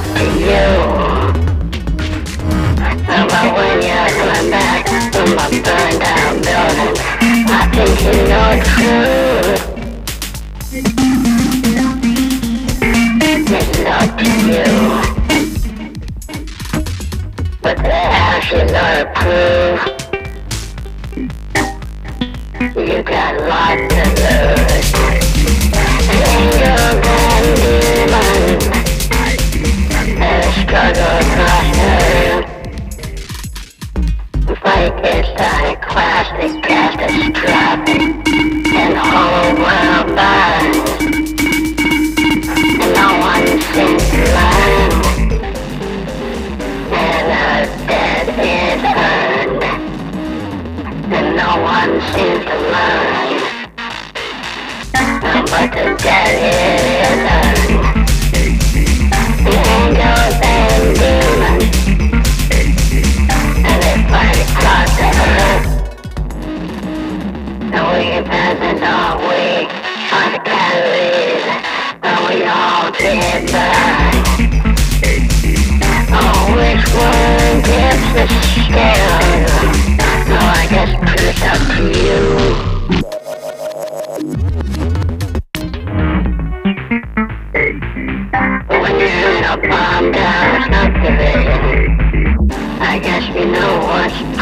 up to you. But when you're coming back from my burned down building, I think you know true. It's not to you. But the ash is not approved. You got locked in.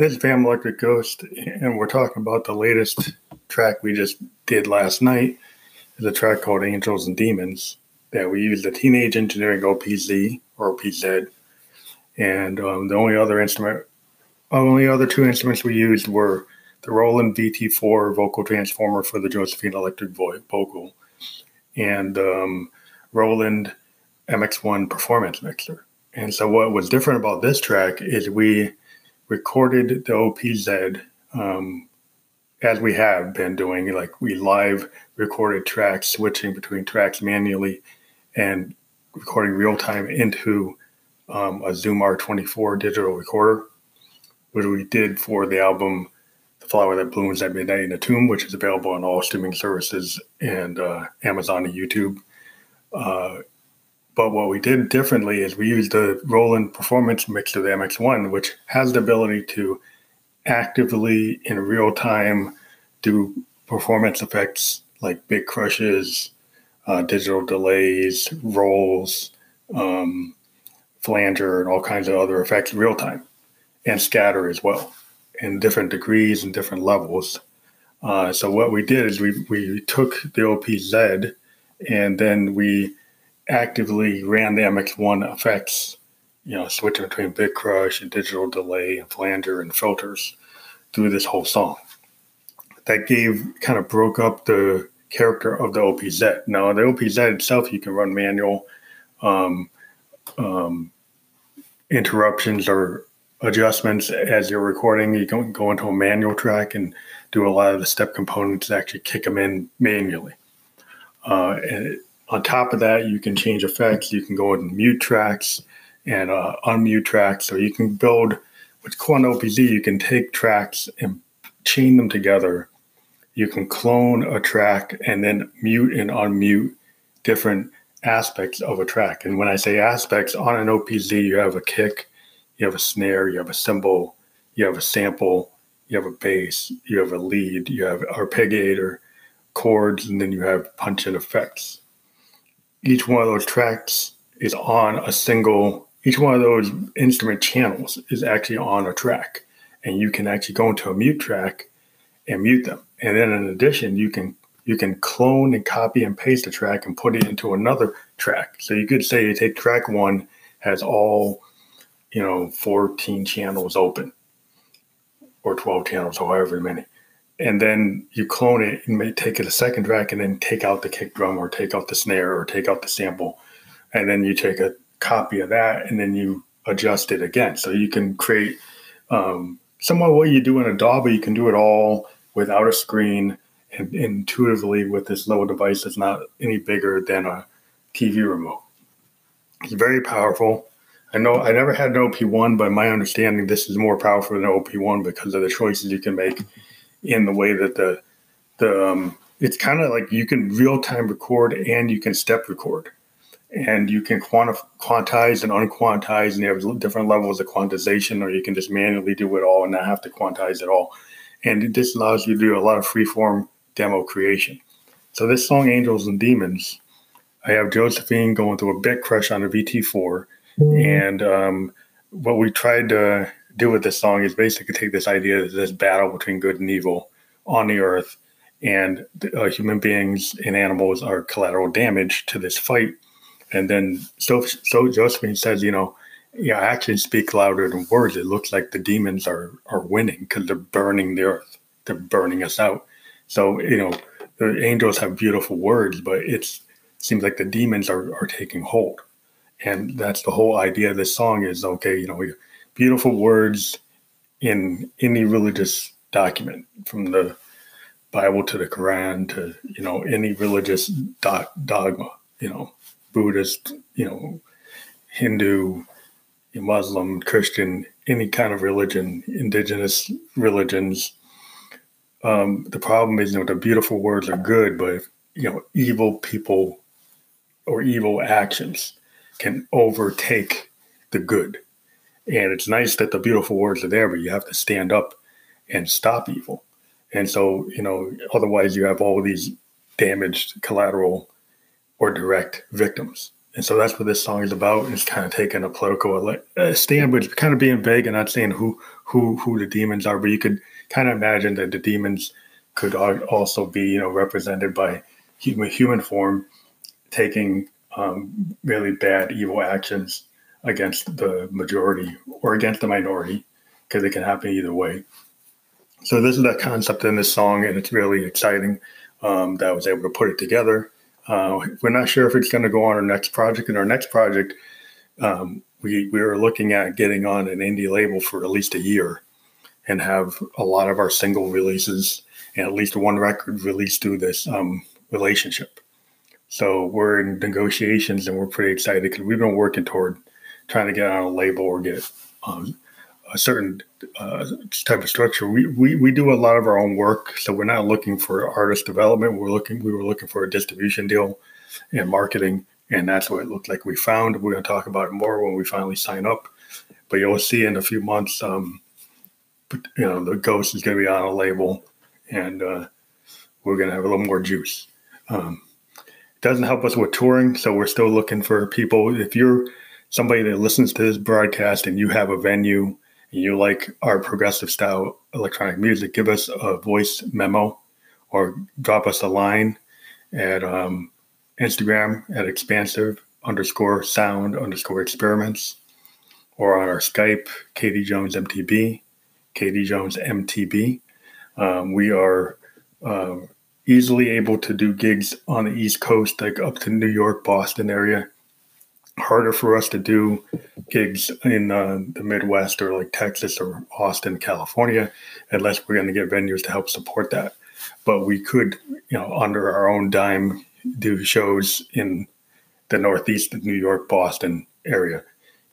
This is Phantom Electric Ghost, and we're talking about the latest track we just did last night. It's a track called Angels and Demons that we used the Teenage Engineering OPZ or OPZ, and um, the only other instrument, the only other two instruments we used were the Roland VT4 vocal transformer for the Josephine electric vocal, and um, Roland MX1 performance mixer. And so, what was different about this track is we recorded the OPZ um, as we have been doing. Like we live recorded tracks, switching between tracks manually and recording real time into um, a Zoom R24 digital recorder, which we did for the album The Flower That Blooms at Midnight in a Tomb, which is available on all streaming services and uh, Amazon and YouTube. Uh, but what we did differently is we used the Roland Performance Mixer, the MX1, which has the ability to actively in real time do performance effects like bit crushes, uh, digital delays, rolls, um, flanger, and all kinds of other effects real time, and scatter as well in different degrees and different levels. Uh, so what we did is we we took the OPZ and then we actively ran the MX1 effects, you know, switching between bit crush and digital delay and flanger and filters through this whole song. That gave kind of broke up the character of the OPZ. Now, the OPZ itself, you can run manual um, um, interruptions or adjustments as you're recording. You can go into a manual track and do a lot of the step components actually kick them in manually. Uh, and on top of that, you can change effects. You can go and mute tracks and uh, unmute tracks. So you can build with Quantum OPZ, you can take tracks and chain them together. You can clone a track and then mute and unmute different aspects of a track. And when I say aspects on an OPZ, you have a kick, you have a snare, you have a cymbal, you have a sample, you have a bass, you have a lead, you have arpeggiator, chords, and then you have punch and effects each one of those tracks is on a single each one of those instrument channels is actually on a track. And you can actually go into a mute track and mute them. And then in addition you can you can clone and copy and paste a track and put it into another track. So you could say you take track one has all you know 14 channels open or 12 channels or however many and then you clone it and may take it a second track and then take out the kick drum or take out the snare or take out the sample. And then you take a copy of that and then you adjust it again. So you can create um, somewhat what you do in a DAW but you can do it all without a screen and intuitively with this little device that's not any bigger than a tv remote. It's very powerful. I know I never had an OP1, but my understanding this is more powerful than an OP1 because of the choices you can make in the way that the the um, it's kind of like you can real time record and you can step record, and you can quantif- quantize and unquantize, and you have different levels of quantization, or you can just manually do it all and not have to quantize it all. And this allows you to do a lot of freeform demo creation. So this song, Angels and Demons, I have Josephine going through a bit crush on a VT4, and um, what we tried to do with this song is basically take this idea that this battle between good and evil on the earth, and uh, human beings and animals are collateral damage to this fight. And then so so Josephine says, you know, yeah, actions speak louder than words. It looks like the demons are are winning because they're burning the earth. They're burning us out. So you know, the angels have beautiful words, but it seems like the demons are are taking hold. And that's the whole idea of this song is okay, you know, beautiful words in any religious document from the Bible to the Quran to you know any religious dogma, you know, Buddhist, you know, Hindu, Muslim, Christian, any kind of religion, indigenous religions. Um, the problem is, you know, the beautiful words are good, but you know, evil people or evil actions can overtake the good. And it's nice that the beautiful words are there, but you have to stand up and stop evil. And so, you know, otherwise you have all these damaged collateral or direct victims. And so that's what this song is about. It's kind of taking a political stand, but kind of being vague and not saying who who who the demons are. But you could kind of imagine that the demons could also be, you know, represented by human human form, taking um, really bad, evil actions against the majority or against the minority, because it can happen either way. So this is that concept in this song, and it's really exciting um, that I was able to put it together. Uh, we're not sure if it's going to go on our next project. In our next project, um, we we are looking at getting on an indie label for at least a year, and have a lot of our single releases and at least one record released through this um, relationship. So we're in negotiations, and we're pretty excited because we've been working toward trying to get on a label or get um, a certain uh, type of structure. We, we we do a lot of our own work, so we're not looking for artist development. We're looking we were looking for a distribution deal and marketing, and that's what it looked like we found. We're going to talk about it more when we finally sign up, but you'll see in a few months. Um, you know, the ghost is going to be on a label, and uh, we're going to have a little more juice. Um, it doesn't help us with touring, so we're still looking for people. If you're somebody that listens to this broadcast and you have a venue and you like our progressive style electronic music, give us a voice memo or drop us a line at um, Instagram at expansive underscore sound underscore experiments or on our Skype, Katie Jones MTB, Katie Jones MTB. Um, we are uh, easily able to do gigs on the East Coast, like up to New York, Boston area harder for us to do gigs in uh, the Midwest or like Texas or Austin, California, unless we're going to get venues to help support that. But we could, you know, under our own dime, do shows in the Northeast New York, Boston area,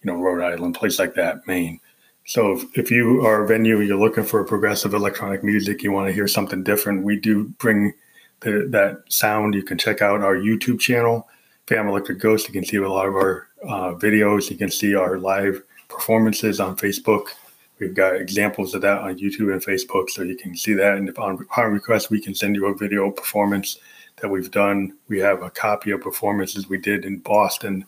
you know, Rhode Island, place like that, Maine. So if, if you are a venue, you're looking for progressive electronic music, you want to hear something different, we do bring the, that sound. You can check out our YouTube channel Phantom Electric Ghost. You can see a lot of our uh, videos. You can see our live performances on Facebook. We've got examples of that on YouTube and Facebook, so you can see that. And if on, on request, we can send you a video performance that we've done. We have a copy of performances we did in Boston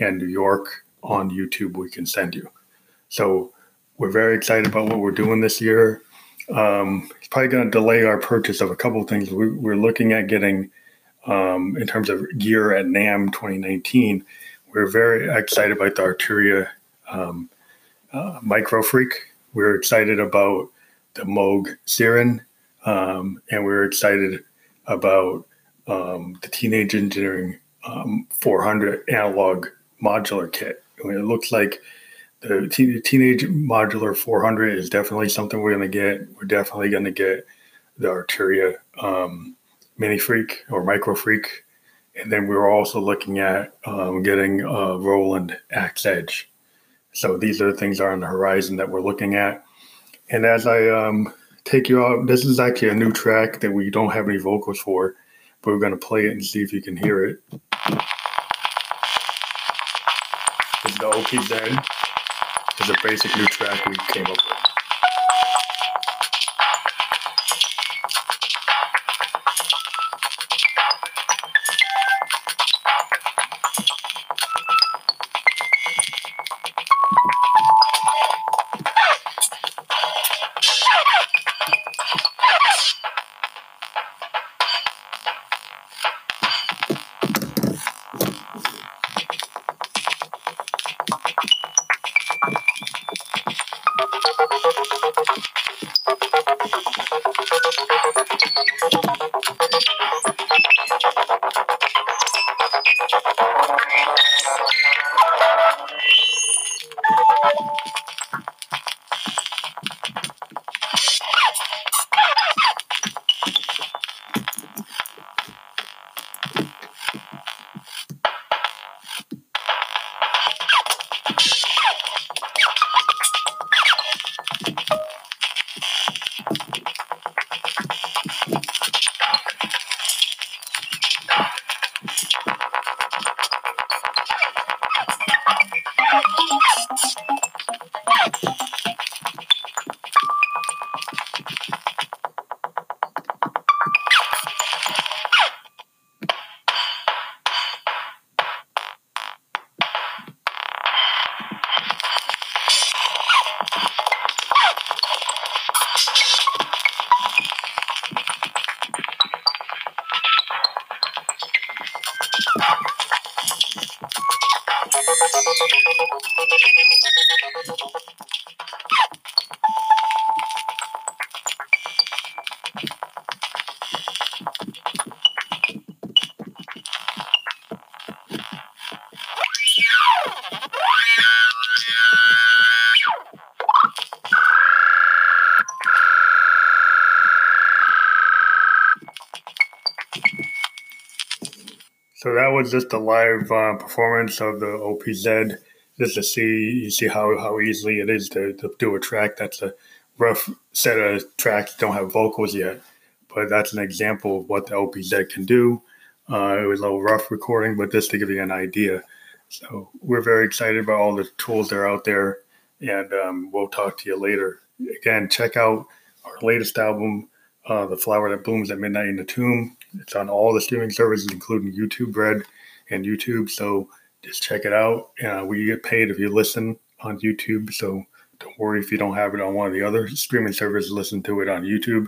and New York on YouTube. We can send you. So we're very excited about what we're doing this year. Um, it's probably going to delay our purchase of a couple of things. We, we're looking at getting um, in terms of gear at NAMM 2019, we're very excited about the Arturia um, uh, Micro Freak. We're excited about the Moog Sirin, um, and we're excited about um, the Teenage Engineering um, 400 analog modular kit. I mean, it looks like the Teenage Modular 400 is definitely something we're going to get. We're definitely going to get the Arturia um, Mini Freak or Micro Freak. And then we were also looking at um, getting a Roland AX-Edge. So these are the things are on the horizon that we're looking at. And as I um, take you out, this is actually a new track that we don't have any vocals for, but we're going to play it and see if you can hear it. Is the OPZ. It's a basic new track we came up with. So that was just a live uh, performance of the OPZ, just to see you see how, how easily it is to, to do a track that's a rough set of tracks don't have vocals yet, but that's an example of what the OPZ can do. Uh, it was a little rough recording, but just to give you an idea. So we're very excited about all the tools that are out there, and um, we'll talk to you later. Again, check out our latest album, uh, "The Flower That Blooms at Midnight in the Tomb." It's on all the streaming services, including YouTube Red and YouTube. So just check it out. Uh, we get paid if you listen on YouTube. So don't worry if you don't have it on one of the other streaming services. Listen to it on YouTube,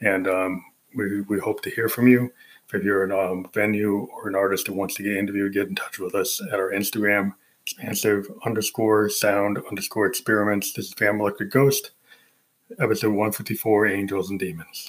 and um, we we hope to hear from you. If you're a um, venue or an artist that wants to get interviewed, get in touch with us at our Instagram, expansive underscore sound underscore experiments. This is Phantom Electric Ghost, episode 154 Angels and Demons.